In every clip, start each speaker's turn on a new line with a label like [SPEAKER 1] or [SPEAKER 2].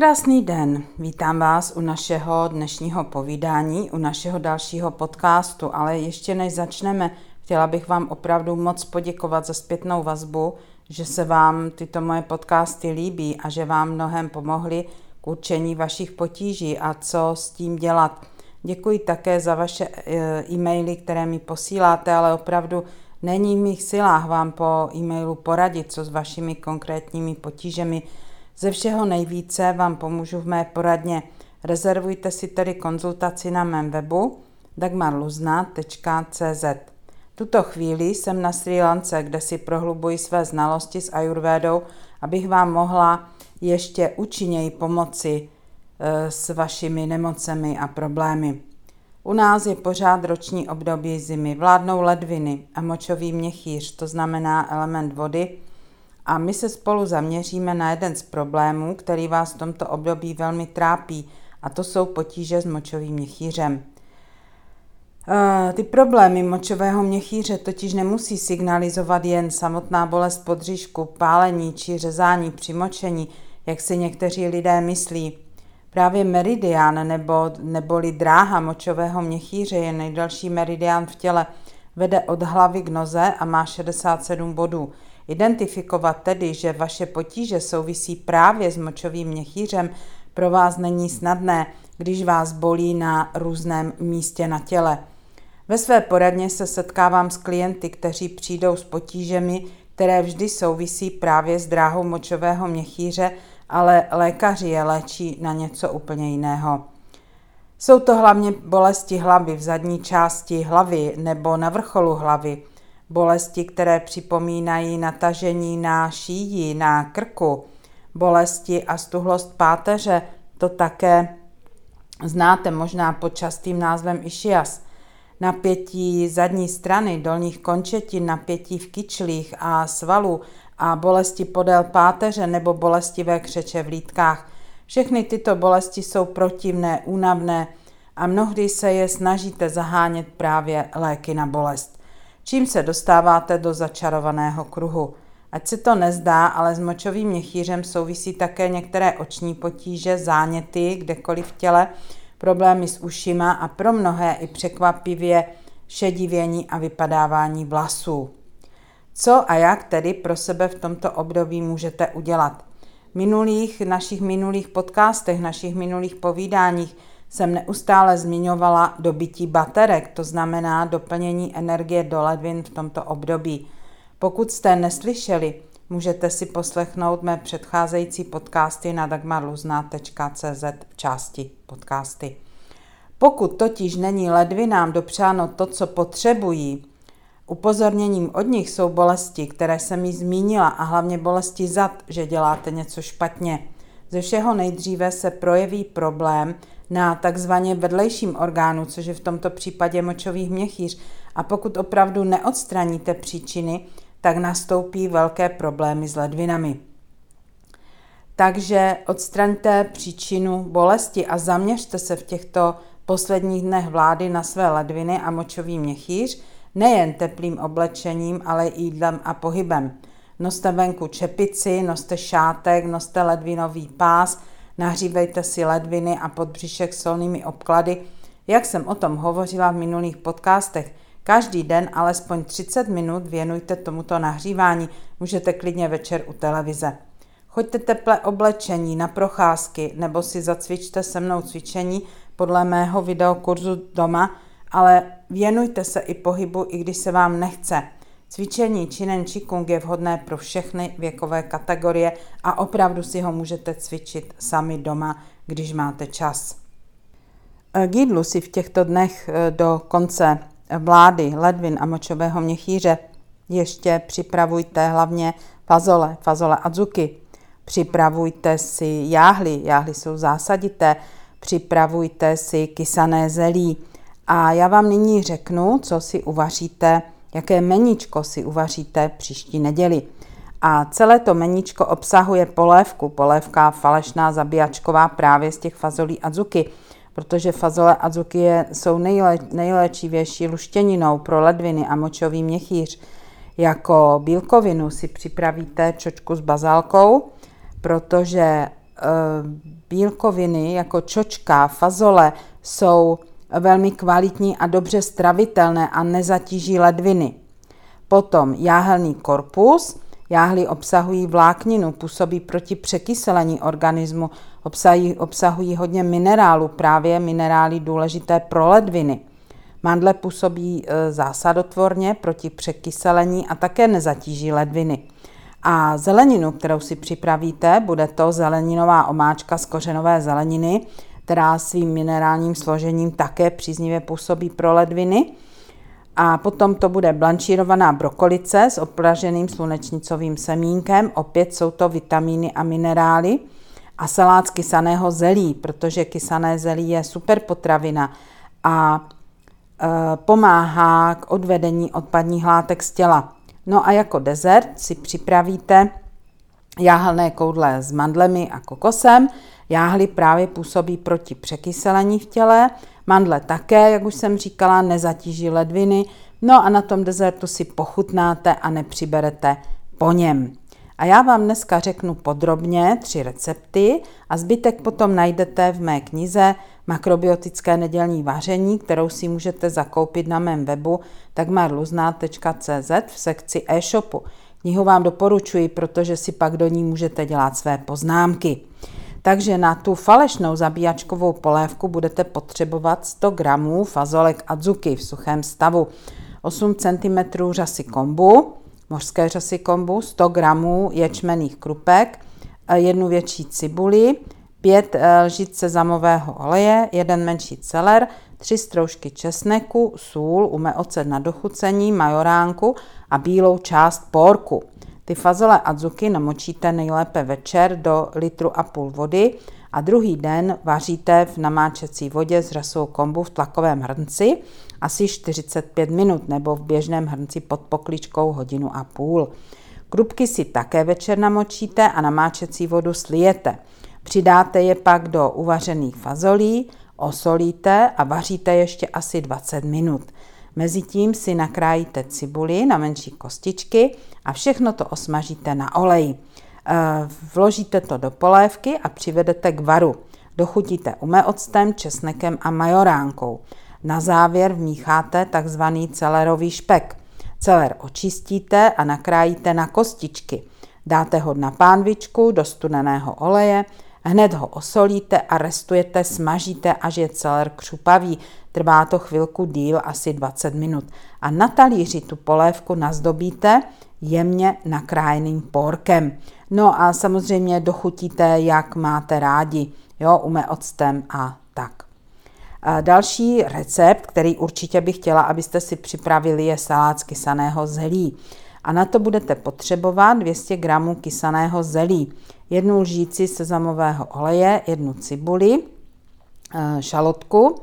[SPEAKER 1] Krásný den, vítám vás u našeho dnešního povídání, u našeho dalšího podcastu, ale ještě než začneme, chtěla bych vám opravdu moc poděkovat za zpětnou vazbu, že se vám tyto moje podcasty líbí a že vám mnohem pomohly k určení vašich potíží a co s tím dělat. Děkuji také za vaše eh, e-maily, které mi posíláte, ale opravdu není v mých silách vám po e-mailu poradit, co s vašimi konkrétními potížemi ze všeho nejvíce vám pomůžu v mé poradně. Rezervujte si tedy konzultaci na mém webu dagmarluzna.cz. Tuto chvíli jsem na Sri Lance, kde si prohlubuji své znalosti s ajurvédou, abych vám mohla ještě účinněji pomoci e, s vašimi nemocemi a problémy. U nás je pořád roční období zimy, vládnou ledviny a močový měchýř, to znamená element vody, a my se spolu zaměříme na jeden z problémů, který vás v tomto období velmi trápí, a to jsou potíže s močovým měchýřem. Eh, ty problémy močového měchýře totiž nemusí signalizovat jen samotná bolest podřížku, pálení či řezání při močení, jak si někteří lidé myslí. Právě meridian nebo, neboli dráha močového měchýře je nejdelší meridian v těle, vede od hlavy k noze a má 67 bodů. Identifikovat tedy, že vaše potíže souvisí právě s močovým měchýřem, pro vás není snadné, když vás bolí na různém místě na těle. Ve své poradně se setkávám s klienty, kteří přijdou s potížemi, které vždy souvisí právě s dráhou močového měchýře, ale lékaři je léčí na něco úplně jiného. Jsou to hlavně bolesti hlavy v zadní části hlavy nebo na vrcholu hlavy, bolesti, které připomínají natažení na šíji, na krku, bolesti a stuhlost páteře, to také znáte možná pod častým názvem ischias. Napětí zadní strany dolních končetin, napětí v kyčlích a svalů a bolesti podél páteře nebo bolestivé křeče v lítkách. Všechny tyto bolesti jsou protivné, únavné a mnohdy se je snažíte zahánět právě léky na bolest čím se dostáváte do začarovaného kruhu. Ať se to nezdá, ale s močovým měchýřem souvisí také některé oční potíže, záněty kdekoliv v těle, problémy s ušima a pro mnohé i překvapivě šedivění a vypadávání vlasů. Co a jak tedy pro sebe v tomto období můžete udělat? V minulých, našich minulých podcastech, našich minulých povídáních jsem neustále zmiňovala dobytí baterek, to znamená doplnění energie do ledvin v tomto období. Pokud jste neslyšeli, můžete si poslechnout mé předcházející podcasty na dagmarluzna.cz v části podcasty. Pokud totiž není ledvinám dopřáno to, co potřebují, upozorněním od nich jsou bolesti, které jsem jí zmínila a hlavně bolesti zad, že děláte něco špatně. Ze všeho nejdříve se projeví problém na takzvaně vedlejším orgánu, což je v tomto případě močový měchýř. A pokud opravdu neodstraníte příčiny, tak nastoupí velké problémy s ledvinami. Takže odstraňte příčinu bolesti a zaměřte se v těchto posledních dnech vlády na své ledviny a močový měchýř, nejen teplým oblečením, ale i jídlem a pohybem. Noste venku čepici, noste šátek, noste ledvinový pás, nahřívejte si ledviny a podbřišek solnými obklady, jak jsem o tom hovořila v minulých podcastech. Každý den alespoň 30 minut věnujte tomuto nahřívání, můžete klidně večer u televize. Choďte teple oblečení na procházky nebo si zacvičte se mnou cvičení podle mého videokurzu doma, ale věnujte se i pohybu, i když se vám nechce. Cvičení Chinen Qigong je vhodné pro všechny věkové kategorie a opravdu si ho můžete cvičit sami doma, když máte čas. K jídlu si v těchto dnech eh, do konce vlády ledvin a močového měchýře ještě připravujte hlavně fazole, fazole adzuki. Připravujte si jáhly, jáhly jsou zásadité. připravujte si kysané zelí. A já vám nyní řeknu, co si uvaříte, jaké meníčko si uvaříte příští neděli. A celé to meníčko obsahuje polévku. Polévka falešná zabíjačková právě z těch fazolí adzuki, protože fazole adzuki je, jsou nejlé, nejléčivější luštěninou pro ledviny a močový měchýř. Jako bílkovinu si připravíte čočku s bazálkou, protože e, bílkoviny jako čočka, fazole jsou velmi kvalitní a dobře stravitelné a nezatíží ledviny. Potom jáhelný korpus, Jáhly obsahují vlákninu, působí proti překyselení organismu, obsahují, obsahují hodně minerálu, právě minerály důležité pro ledviny. Mandle působí e, zásadotvorně proti překyselení a také nezatíží ledviny. A zeleninu, kterou si připravíte, bude to zeleninová omáčka z kořenové zeleniny, která svým minerálním složením také příznivě působí pro ledviny. A potom to bude blanšírovaná brokolice s opraženým slunečnicovým semínkem. Opět jsou to vitamíny a minerály. A salát z kysaného zelí, protože kysané zelí je super potravina a e, pomáhá k odvedení odpadních látek z těla. No a jako dezert si připravíte jáhlné koudle s mandlemi a kokosem. Jáhly právě působí proti překyselení v těle, mandle také, jak už jsem říkala, nezatíží ledviny, no a na tom dezertu si pochutnáte a nepřiberete po něm. A já vám dneska řeknu podrobně tři recepty a zbytek potom najdete v mé knize Makrobiotické nedělní vaření, kterou si můžete zakoupit na mém webu dagmarluzná.cz v sekci e-shopu. Knihu vám doporučuji, protože si pak do ní můžete dělat své poznámky. Takže na tu falešnou zabíjačkovou polévku budete potřebovat 100 gramů fazolek adzuki v suchém stavu, 8 cm řasy kombu, mořské řasy kombu, 100 gramů ječmených krupek, jednu větší cibuli, 5 eh, lžic sezamového oleje, jeden menší celer, 3 stroužky česneku, sůl, ume ocet na dochucení, majoránku a bílou část porku. Ty fazole adzuki namočíte nejlépe večer do litru a půl vody a druhý den vaříte v namáčecí vodě s rasou kombu v tlakovém hrnci asi 45 minut nebo v běžném hrnci pod pokličkou hodinu a půl. Krupky si také večer namočíte a namáčecí vodu slijete. Přidáte je pak do uvařených fazolí, osolíte a vaříte ještě asi 20 minut. Mezitím si nakrájíte cibuli na menší kostičky a všechno to osmažíte na oleji. E, vložíte to do polévky a přivedete k varu. Dochutíte umeoctem, česnekem a majoránkou. Na závěr vmícháte takzvaný celerový špek. Celer očistíte a nakrájíte na kostičky. Dáte ho na pánvičku do studeného oleje, hned ho osolíte a restujete, smažíte, až je celer křupavý. Trvá to chvilku díl, asi 20 minut. A na talíři tu polévku nazdobíte jemně nakrájeným porkem. No a samozřejmě dochutíte, jak máte rádi, jo, ume octem a tak. A další recept, který určitě bych chtěla, abyste si připravili, je salát z kysaného zelí. A na to budete potřebovat 200 g kysaného zelí, jednu lžíci sezamového oleje, jednu cibuli, eh, šalotku,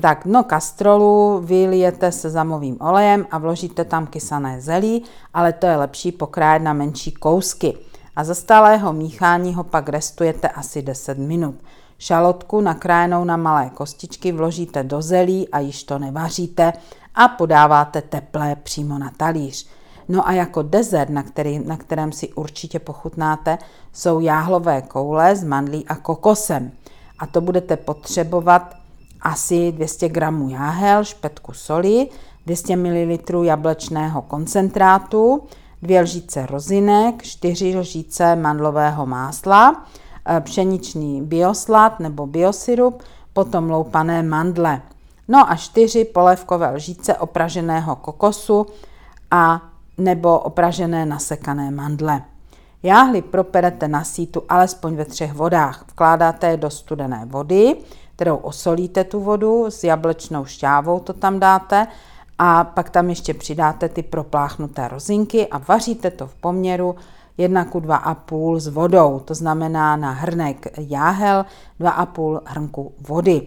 [SPEAKER 1] tak dno kastrolu vylijete sezamovým olejem a vložíte tam kysané zelí, ale to je lepší pokrájet na menší kousky. A za stálého míchání ho pak restujete asi 10 minut. Šalotku nakrájenou na malé kostičky vložíte do zelí a již to nevaříte a podáváte teplé přímo na talíř. No a jako dezert, na, který, na kterém si určitě pochutnáte, jsou jáhlové koule s mandlí a kokosem. A to budete potřebovat asi 200 gramů jáhel, špetku soli, 200 ml jablečného koncentrátu, 2 lžíce rozinek, 4 lžíce mandlového másla, eh, pšeničný bioslad nebo biosirup, potom loupané mandle. No a 4 polévkové lžíce opraženého kokosu a nebo opražené nasekané mandle. Jáhly properete na sítu alespoň ve třech vodách. Vkládáte je do studené vody, kterou osolíte tu vodu, s jablečnou šťávou to tam dáte a pak tam ještě přidáte ty propláchnuté rozinky a vaříte to v poměru 1 ku 2,5 s vodou, to znamená na hrnek jáhel 2,5 hrnku vody.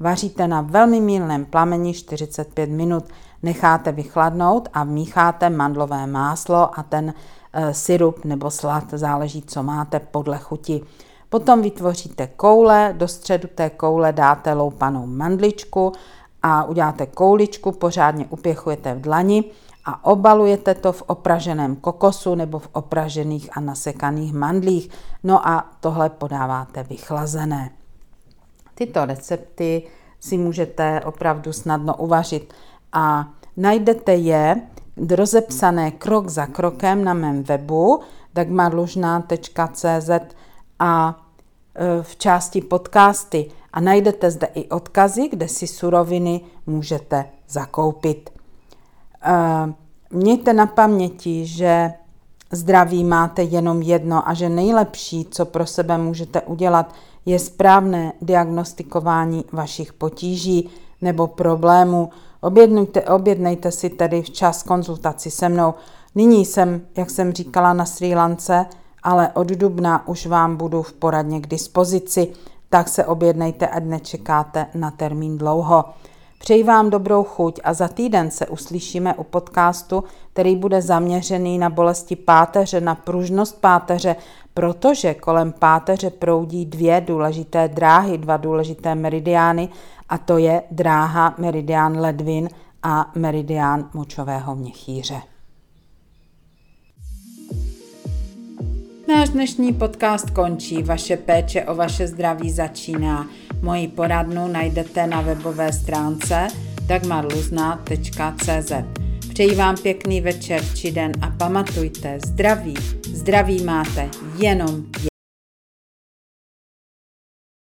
[SPEAKER 1] Vaříte na velmi mílném plameni 45 minut, necháte vychladnout a mícháte mandlové máslo a ten e, syrup nebo slad, záleží, co máte podle chuti. Potom vytvoříte koule, do středu té koule dáte loupanou mandličku a uděláte kouličku, pořádně upěchujete v dlani a obalujete to v opraženém kokosu nebo v opražených a nasekaných mandlích. No a tohle podáváte vychlazené. Tyto recepty si můžete opravdu snadno uvařit a najdete je rozepsané krok za krokem na mém webu dagmarlužná.cz a e, v části podcasty a najdete zde i odkazy, kde si suroviny můžete zakoupit. E, mějte na paměti, že zdraví máte jenom jedno a že nejlepší, co pro sebe můžete udělat, je správné diagnostikování vašich potíží nebo problémů. Objednujte, objednejte si tedy včas konzultaci se mnou. Nyní jsem, jak jsem říkala, na Sri Lance, ale od dubna už vám budu v poradně k dispozici, tak se objednejte, ať nečekáte na termín dlouho. Přeji vám dobrou chuť a za týden se uslyšíme u podcastu, který bude zaměřený na bolesti páteře, na pružnost páteře, protože kolem páteře proudí dvě důležité dráhy, dva důležité meridiány a to je dráha meridián ledvin a meridián močového měchýře. Náš dnešní podcast končí, vaše péče o vaše zdraví začíná. Moji poradnu najdete na webové stránce dagmarluzna.cz. Přeji vám pěkný večer či den a pamatujte, zdraví, zdraví máte jenom